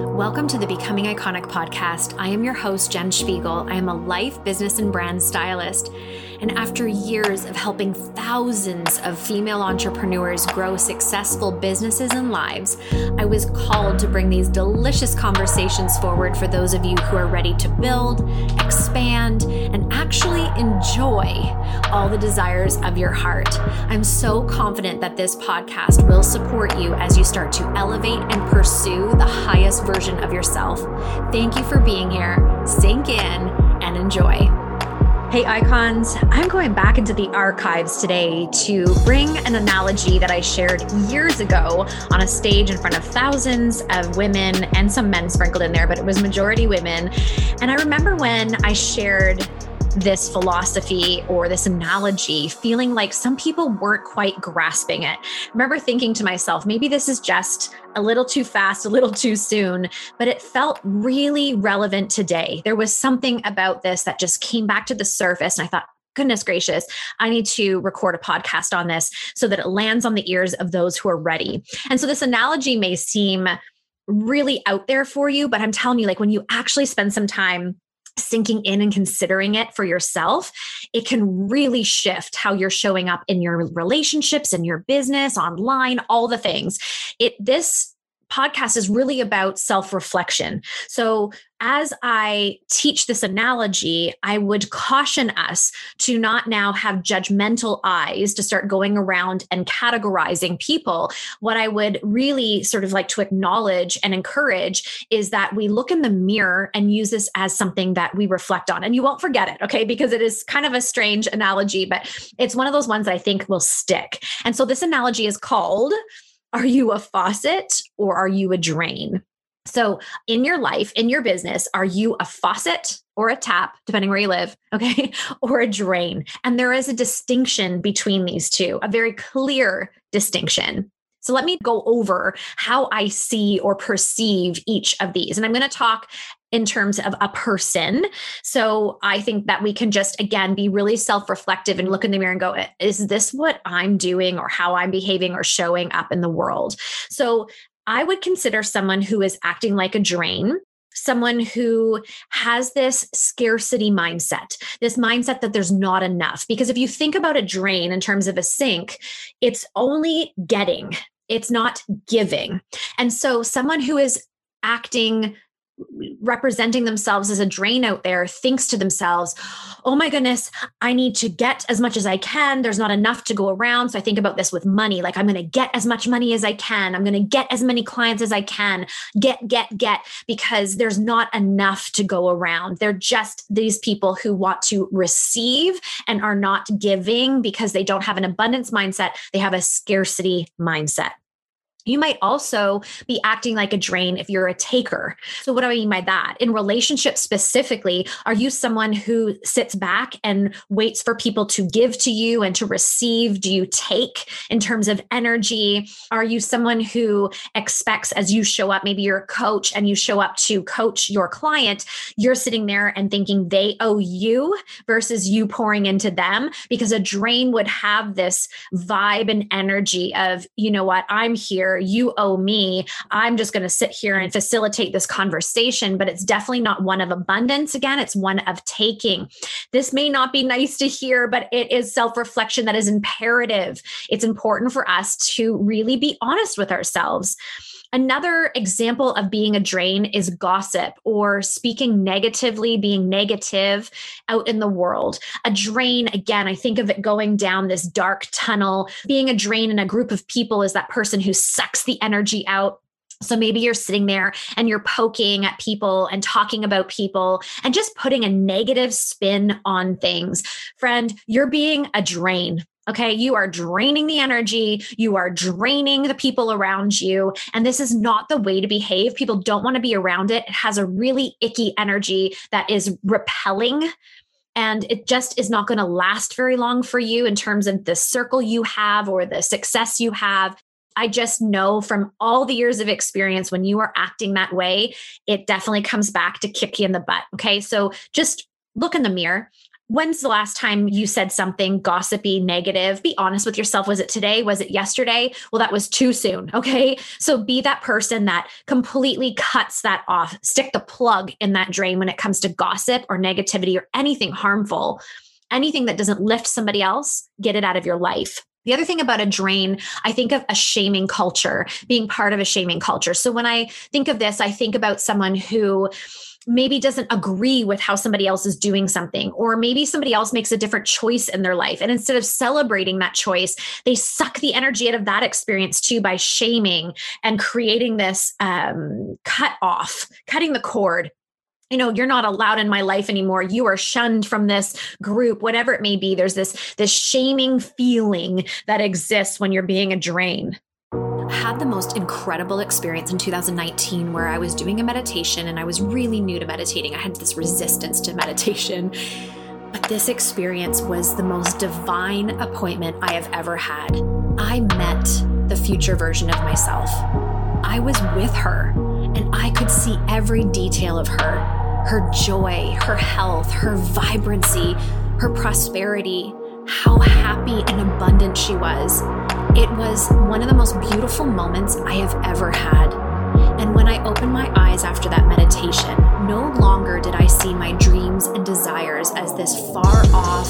Welcome to the Becoming Iconic podcast. I am your host, Jen Spiegel. I am a life, business, and brand stylist. And after years of helping thousands of female entrepreneurs grow successful businesses and lives, I was called to bring these delicious conversations forward for those of you who are ready to build, expand, and actually enjoy all the desires of your heart. I'm so confident that this podcast will support you as you start to elevate and pursue the highest version of yourself. Thank you for being here. Sink in and enjoy. Hey, icons, I'm going back into the archives today to bring an analogy that I shared years ago on a stage in front of thousands of women and some men sprinkled in there, but it was majority women. And I remember when I shared this philosophy or this analogy, feeling like some people weren't quite grasping it. I remember thinking to myself, maybe this is just a little too fast, a little too soon, but it felt really relevant today. There was something about this that just came back to the surface. And I thought, goodness gracious, I need to record a podcast on this so that it lands on the ears of those who are ready. And so this analogy may seem really out there for you, but I'm telling you, like when you actually spend some time sinking in and considering it for yourself, it can really shift how you're showing up in your relationships and your business, online, all the things. It this podcast is really about self reflection. So, as I teach this analogy, I would caution us to not now have judgmental eyes to start going around and categorizing people. What I would really sort of like to acknowledge and encourage is that we look in the mirror and use this as something that we reflect on. And you won't forget it, okay? Because it is kind of a strange analogy, but it's one of those ones that I think will stick. And so, this analogy is called are you a faucet or are you a drain? So, in your life, in your business, are you a faucet or a tap, depending where you live, okay, or a drain? And there is a distinction between these two, a very clear distinction. So, let me go over how I see or perceive each of these. And I'm going to talk in terms of a person. So I think that we can just, again, be really self reflective and look in the mirror and go, is this what I'm doing or how I'm behaving or showing up in the world? So I would consider someone who is acting like a drain someone who has this scarcity mindset, this mindset that there's not enough. Because if you think about a drain in terms of a sink, it's only getting, it's not giving. And so someone who is acting representing themselves as a drain out there thinks to themselves, oh my goodness, I need to get as much as I can. There's not enough to go around. So I think about this with money. Like I'm going to get as much money as I can. I'm going to get as many clients as I can. Get, get, get, because there's not enough to go around. They're just these people who want to receive and are not giving because they don't have an abundance mindset. They have a scarcity mindset. You might also be acting like a drain if you're a taker. So, what do I mean by that? In relationships specifically, are you someone who sits back and waits for people to give to you and to receive? Do you take in terms of energy? Are you someone who expects as you show up, maybe you're a coach and you show up to coach your client, you're sitting there and thinking they owe you versus you pouring into them? Because a drain would have this vibe and energy of, you know what, I'm here you owe me. I'm just going to sit here and facilitate this conversation, but it's definitely not one of abundance. Again, it's one of taking. This may not be nice to hear, but it is self reflection that is imperative. It's important for us to really be honest with ourselves. Another example of being a drain is gossip or speaking negatively, being negative out in the world. A drain, again, I think of it going down this dark tunnel. Being a drain in a group of people is that person who sucks the energy out. So maybe you're sitting there and you're poking at people and talking about people and just putting a negative spin on things. Friend, you're being a drain. Okay. You are draining the energy. You are draining the people around you. And this is not the way to behave. People don't want to be around it. It has a really icky energy that is repelling. And it just is not going to last very long for you in terms of the circle you have or the success you have. I just know from all the years of experience when you are acting that way, it definitely comes back to kick you in the butt. Okay. So just look in the mirror When's the last time you said something gossipy, negative? Be honest with yourself. Was it today? Was it yesterday? Well, that was too soon. Okay. So be that person that completely cuts that off. Stick the plug in that drain when it comes to gossip or negativity or anything harmful. Anything that doesn't lift somebody else, get it out of your life. The other thing about a drain, I think of a shaming culture, being part of a shaming culture. So when I think of this, I think about someone who maybe doesn't agree with how somebody else is doing something, or maybe somebody else makes a different choice in their life. And instead of celebrating that choice, they suck the energy out of that experience too by shaming and creating this um, cut off, cutting the cord. You know you're not allowed in my life anymore. You are shunned from this group whatever it may be. There's this this shaming feeling that exists when you're being a drain had the most incredible experience in 2019 where I was doing a meditation and I was really new to meditating. I had this resistance to meditation. But this experience was the most divine appointment I have ever had. I met the future version of myself. I was with her and I could see every detail of her her joy, her health, her vibrancy, her prosperity, how happy and abundant she was. It was one of the most beautiful moments I have ever had. And when I opened my eyes after that meditation, no longer did I see my dreams and desires as this far off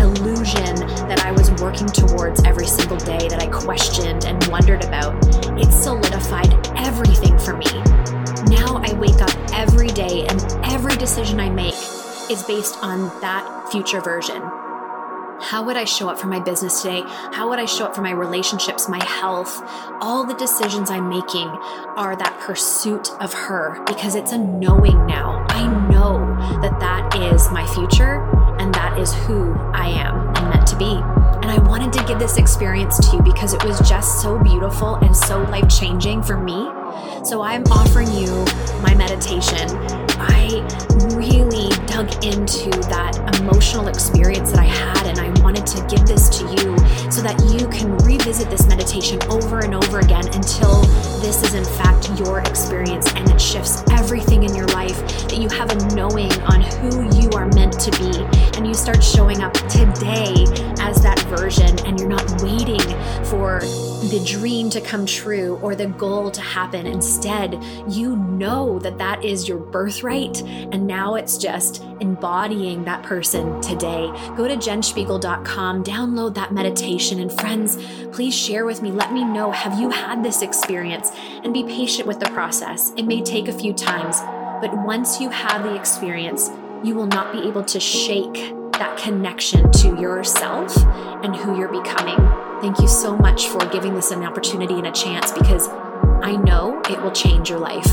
illusion that I was working towards every single day that I questioned and wondered about. It solidified everything for me. Now I wake up every day and every decision I make is based on that future version. How would I show up for my business today? How would I show up for my relationships, my health? All the decisions I'm making are that pursuit of her because it's a knowing now. I know that that is my future and that is who I am and meant to be. And I wanted to give this experience to you because it was just so beautiful and so life changing for me. So I'm offering you my meditation. I really dug into that emotional experience that I had, so that you can revisit this meditation over and over again until this is, in fact, your experience and it shifts everything in your life. That you have a knowing on who you are meant to be, and you start showing up today as that version, and you're not waiting for the dream to come true or the goal to happen. Instead, you know that that is your birthright, and now it's just embodying that person today. Go to jenspiegel.com, download that meditation, and friends, please share with me. Let me know have you had this experience? And be patient with the process. It may take a few times, but once you have the experience, you will not be able to shake that connection to yourself and who you're becoming. Thank you so much for giving this an opportunity and a chance because I know it will change your life.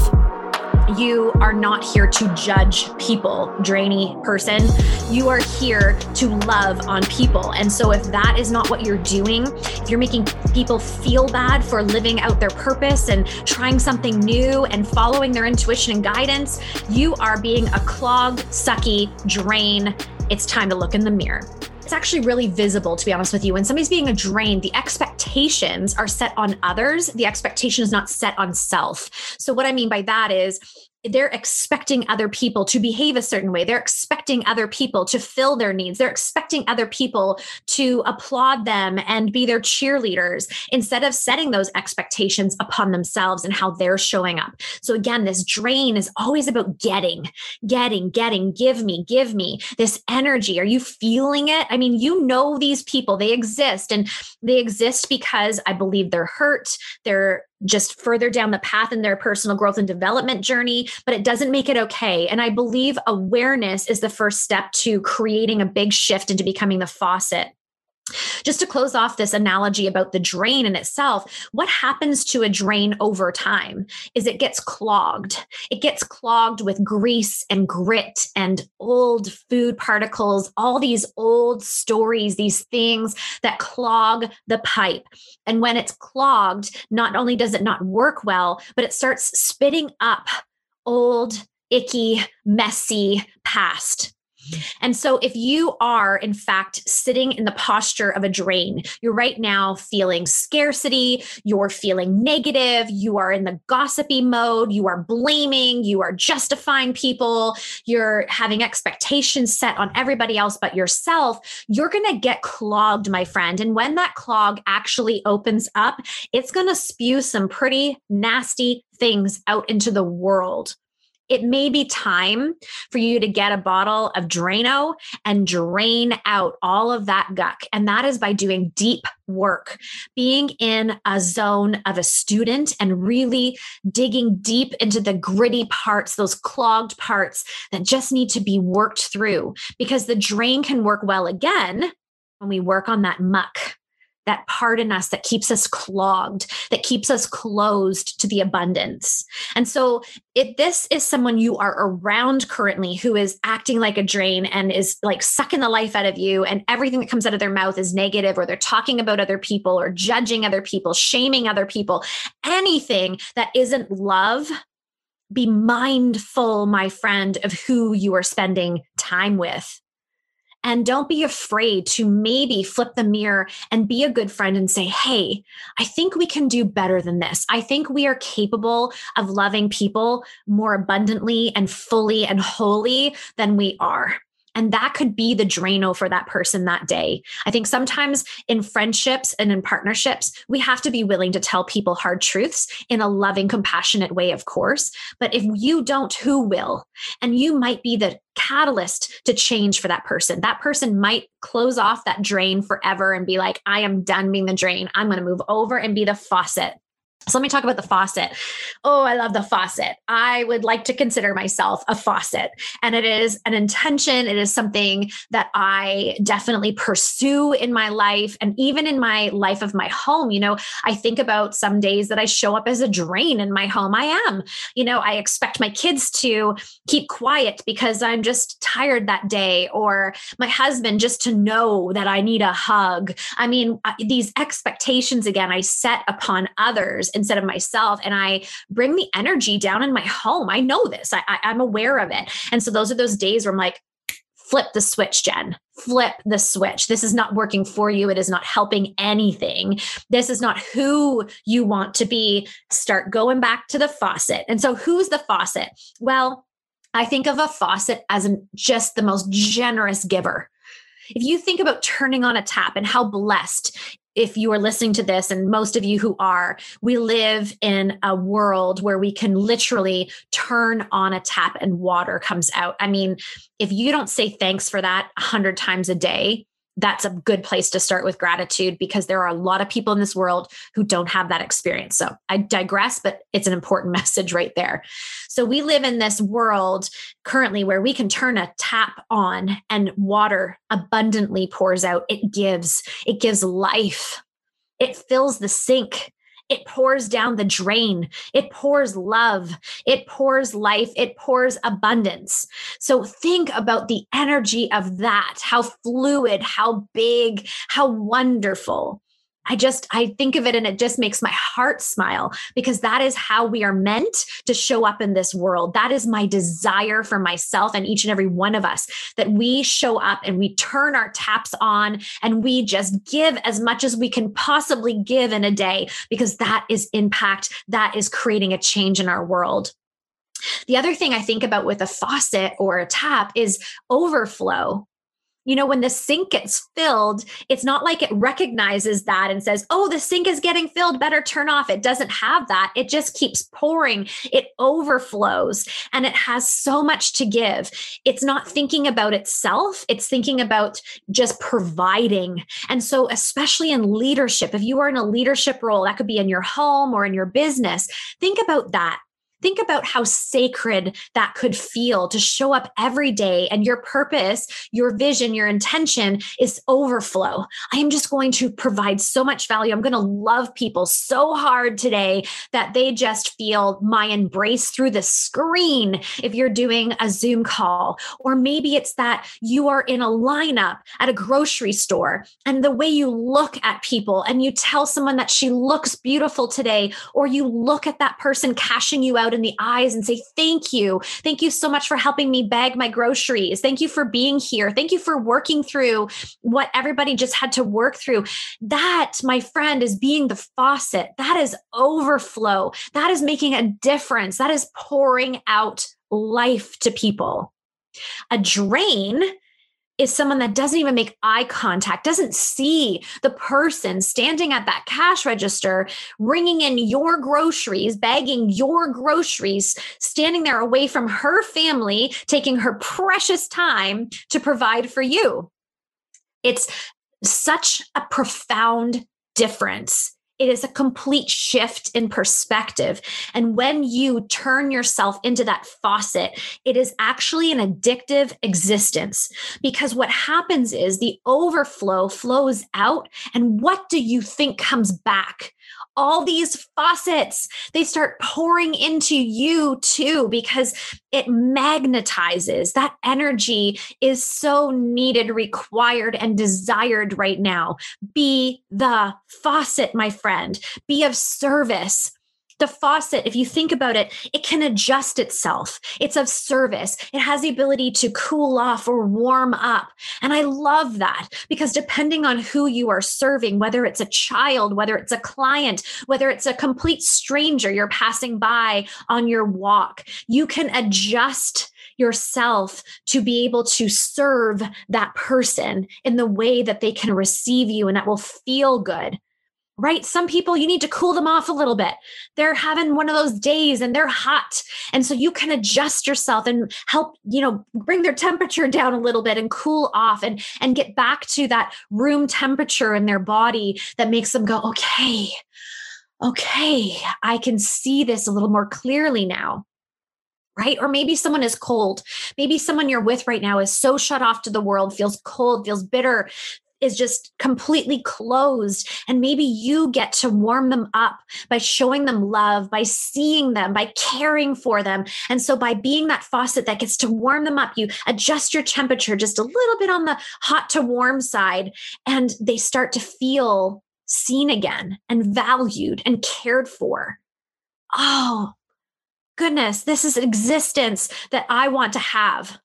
You are not here to judge people, drainy person. You are here to love on people. And so, if that is not what you're doing, if you're making people feel bad for living out their purpose and trying something new and following their intuition and guidance, you are being a clogged, sucky drain. It's time to look in the mirror it's actually really visible, to be honest with you. When somebody's being a drain, the expectations are set on others. The expectation is not set on self. So, what I mean by that is they're expecting other people to behave a certain way. They're expecting other people to fill their needs. They're expecting other people to applaud them and be their cheerleaders instead of setting those expectations upon themselves and how they're showing up. So, again, this drain is always about getting, getting, getting, give me, give me this energy. Are you feeling it? I mean, you know, these people, they exist and they exist because I believe they're hurt. They're just further down the path in their personal growth and development journey, but it doesn't make it okay. And I believe awareness is the first step to creating a big shift into becoming the faucet just to close off this analogy about the drain in itself, what happens to a drain over time is it gets clogged. It gets clogged with grease and grit and old food particles, all these old stories, these things that clog the pipe. And when it's clogged, not only does it not work well, but it starts spitting up old, icky, messy past And so, if you are, in fact, sitting in the posture of a drain, you're right now feeling scarcity, you're feeling negative, you are in the gossipy mode, you are blaming, you are justifying people, you're having expectations set on everybody else but yourself, you're going to get clogged, my friend. And when that clog actually opens up, it's going to spew some pretty nasty things out into the world it may be time for you to get a bottle of Drano and drain out all of that guck. And that is by doing deep work, being in a zone of a student and really digging deep into the gritty parts, those clogged parts that just need to be worked through. Because the drain can work well again when we work on that muck that part in us that keeps us clogged, that keeps us closed to the abundance. And so, if this is someone you are around currently who is acting like a drain and is like sucking the life out of you, and everything that comes out of their mouth is negative, or they're talking about other people, or judging other people, shaming other people, anything that isn't love, be mindful, my friend, of who you are spending time with and don't be afraid to maybe flip the mirror and be a good friend and say, Hey, I think we can do better than this. I think we are capable of loving people more abundantly and fully and wholly than we are. And that could be the Drano for that person that day. I think sometimes in friendships and in partnerships, we have to be willing to tell people hard truths in a loving, compassionate way, of course. But if you don't, who will? And you might be the catalyst to change for that person. That person might close off that drain forever and be like, I am done being the drain. I'm going to move over and be the faucet. So let me talk about the faucet. Oh, I love the faucet. I would like to consider myself a faucet. And it is an intention. It is something that I definitely pursue in my life and even in my life of my home. You know, I think about some days that I show up as a drain in my home. I am. You know, I expect my kids to keep quiet because I'm just tired that day, or my husband just to know that I need a hug. I mean, uh, these expectations again, I set upon others instead of myself. And I bring the energy down in my home. I know this, I, I, I'm aware of it. And so those are those days where I'm like, flip the switch, Jen. Flip the switch. This is not working for you. It is not helping anything. This is not who you want to be. Start going back to the faucet. And so, who's the faucet? Well, I think of a faucet as just the most generous giver. If you think about turning on a tap and how blessed if you are listening to this, and most of you who are, we live in a world where we can literally turn on a tap and water comes out. I mean, if you don't say thanks for that a hundred times a day, that's a good place to start with gratitude because there are a lot of people in this world who don't have that experience. So I digress, but it's an important message right there. So we live in this world currently where we can turn a tap on and water abundantly pours out. It gives, it gives life. It fills the sink it pours down the drain. It pours love. It pours life. It pours abundance. So think about the energy of that, how fluid, how big, how wonderful. I just, I think of it and it just makes my heart smile because that is how we are meant to show up in this world. That is my desire for myself and each and every one of us that we show up and we turn our taps on and we just give as much as we can possibly give in a day because that is impact. That is creating a change in our world. The other thing I think about with a faucet or a tap is overflow you know, when the sink gets filled, it's not like it recognizes that and says, oh, the sink is getting filled, better turn off. It doesn't have that. It just keeps pouring, it overflows, and it has so much to give. It's not thinking about itself, it's thinking about just providing. And so, especially in leadership, if you are in a leadership role, that could be in your home or in your business, think about that Think about how sacred that could feel to show up every day and your purpose, your vision, your intention is overflow. I am just going to provide so much value. I'm going to love people so hard today that they just feel my embrace through the screen if you're doing a Zoom call. Or maybe it's that you are in a lineup at a grocery store and the way you look at people and you tell someone that she looks beautiful today, or you look at that person cashing you out out in the eyes and say, Thank you. Thank you so much for helping me bag my groceries. Thank you for being here. Thank you for working through what everybody just had to work through. That, my friend, is being the faucet. That is overflow. That is making a difference. That is pouring out life to people. A drain is someone that doesn't even make eye contact, doesn't see the person standing at that cash register, ringing in your groceries, bagging your groceries, standing there away from her family, taking her precious time to provide for you. It's such a profound difference it is a complete shift in perspective. And when you turn yourself into that faucet, it is actually an addictive existence because what happens is the overflow flows out. And what do you think comes back? All these faucets, they start pouring into you too, because it magnetizes. That energy is so needed, required, and desired right now. Be the faucet, my friend. Be of service the faucet, if you think about it, it can adjust itself. It's of service. It has the ability to cool off or warm up. And I love that because depending on who you are serving, whether it's a child, whether it's a client, whether it's a complete stranger you're passing by on your walk, you can adjust yourself to be able to serve that person in the way that they can receive you and that will feel good right? Some people, you need to cool them off a little bit. They're having one of those days and they're hot. And so you can adjust yourself and help, you know, bring their temperature down a little bit and cool off and, and get back to that room temperature in their body that makes them go, okay, okay, I can see this a little more clearly now right? Or maybe someone is cold. Maybe someone you're with right now is so shut off to the world, feels cold, feels bitter, is just completely closed. And maybe you get to warm them up by showing them love, by seeing them, by caring for them. And so by being that faucet that gets to warm them up, you adjust your temperature just a little bit on the hot to warm side, and they start to feel seen again and valued and cared for. Oh, goodness, this is existence that I want to have.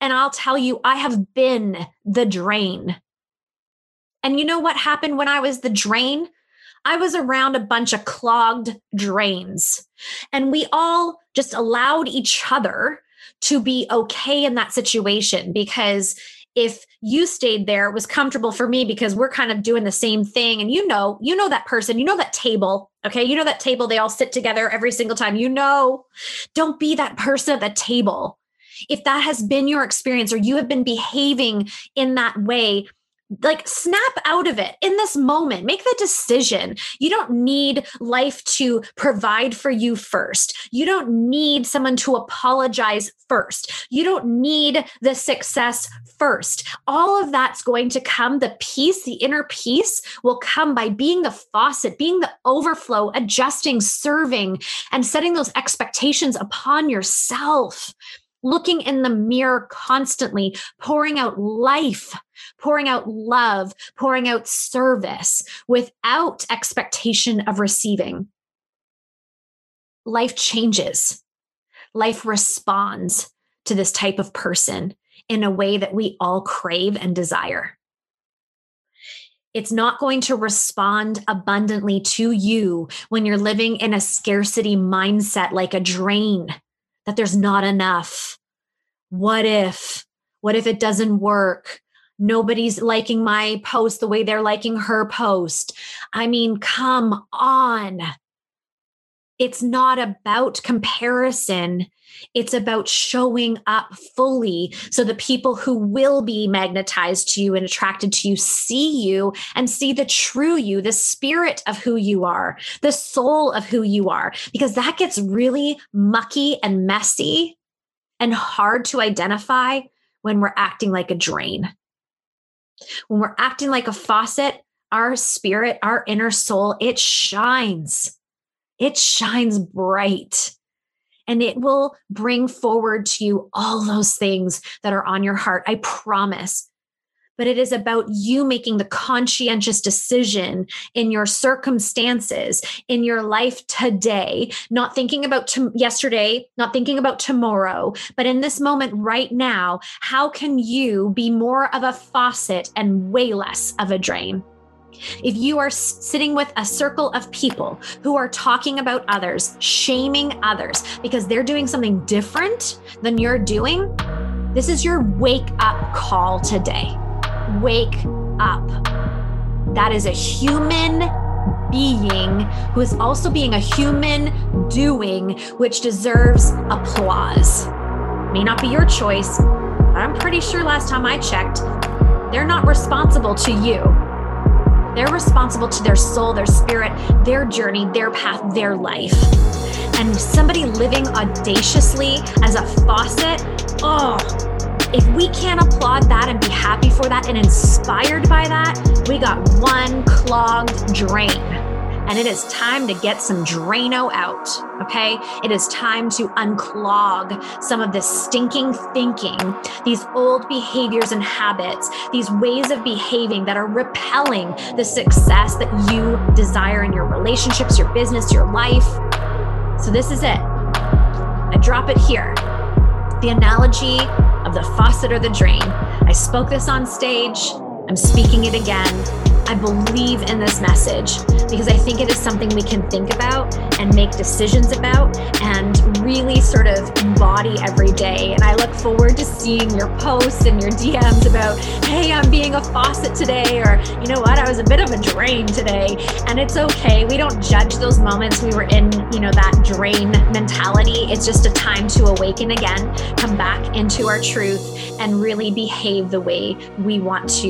And I'll tell you, I have been the drain. And you know what happened when I was the drain? I was around a bunch of clogged drains, and we all just allowed each other to be okay in that situation because if you stayed there it was comfortable for me because we're kind of doing the same thing. And you know you know that person you know that table okay? You know that table they all sit together every single time. You know don't be that person at the table. If that has been your experience or you have been behaving in that way like snap out of it in this moment. Make the decision. You don't need life to provide for you first. You don't need someone to apologize first. You don't need the success first. All of that's going to come. The peace the inner peace will come by being the faucet being the overflow adjusting serving and setting those expectations upon yourself looking in the mirror constantly pouring out life pouring out love, pouring out service without expectation of receiving. Life changes. Life responds to this type of person in a way that we all crave and desire. It's not going to respond abundantly to you when you're living in a scarcity mindset like a drain, that there's not enough. What if? What if it doesn't work? nobody's liking my post the way they're liking her post. I mean, come on. It's not about comparison. It's about showing up fully so the people who will be magnetized to you and attracted to you see you and see the true you, the spirit of who you are, the soul of who you are, because that gets really mucky and messy and hard to identify when we're acting like a drain. When we're acting like a faucet, our spirit, our inner soul, it shines. It shines bright and it will bring forward to you all those things that are on your heart. I promise. but it is about you making the conscientious decision in your circumstances, in your life today, not thinking about to- yesterday, not thinking about tomorrow, but in this moment right now, how can you be more of a faucet and way less of a drain? If you are sitting with a circle of people who are talking about others, shaming others because they're doing something different than you're doing, this is your wake up call today wake up. That is a human being who is also being a human doing, which deserves applause. May not be your choice, but I'm pretty sure last time I checked, they're not responsible to you. They're responsible to their soul, their spirit, their journey, their path, their life. And somebody living audaciously as a faucet, oh, if we can't applaud that and be happy for that and inspired by that, we got one clogged drain. And it is time to get some Drano out. Okay. It is time to unclog some of this stinking thinking, these old behaviors and habits, these ways of behaving that are repelling the success that you desire in your relationships, your business, your life. So, this is it. I drop it here. The analogy of the faucet or the drain. I spoke this on stage. I'm speaking it again. I believe in this message because I think it is something we can think about and make decisions about and really sort of embody every day. And I look forward to seeing your posts and your DMs about, hey, I'm being a faucet today, or you know what, I was a bit of a drain today. And it's okay. We don't judge those moments we were in, you know, that drain mentality. It's just a time to awaken again, come back into our truth, and really behave the way we want to,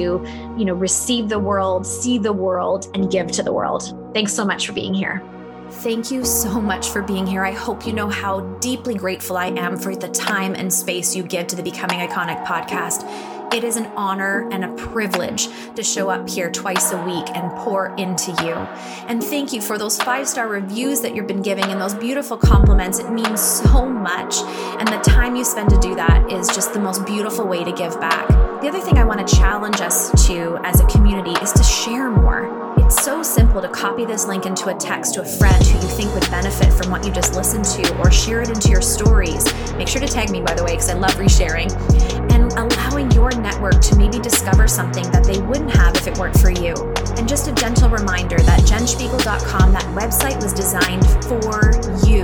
you know, receive the world see the world, and give to the world. Thanks so much for being here. Thank you so much for being here. I hope you know how deeply grateful I am for the time and space you give to the Becoming Iconic podcast. It is an honor and a privilege to show up here twice a week and pour into you. And thank you for those five star reviews that you've been giving and those beautiful compliments. It means so much. And the time you spend to do that is just the most beautiful way to give back. The other thing I want to challenge us to as a community is to share more. It's so simple to copy this link into a text to a friend who you think would benefit from what you just listened to, or share it into your stories. Make sure to tag me, by the way, because I love resharing. And allowing your network to maybe discover something that they wouldn't have if it weren't for you. And just a gentle reminder that jenspiegel.com, that website was designed for you,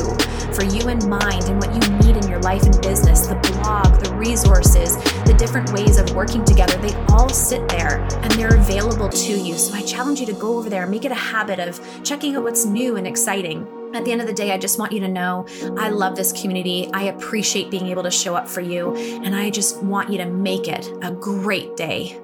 for you in mind and what you need in your life and business. The blog, the resources, the different ways of working together, they all sit there and they're available to you. So I challenge you to go over there, make it a habit of checking out what's new and exciting. At the end of the day, I just want you to know I love this community. I appreciate being able to show up for you, and I just want you to make it a great day.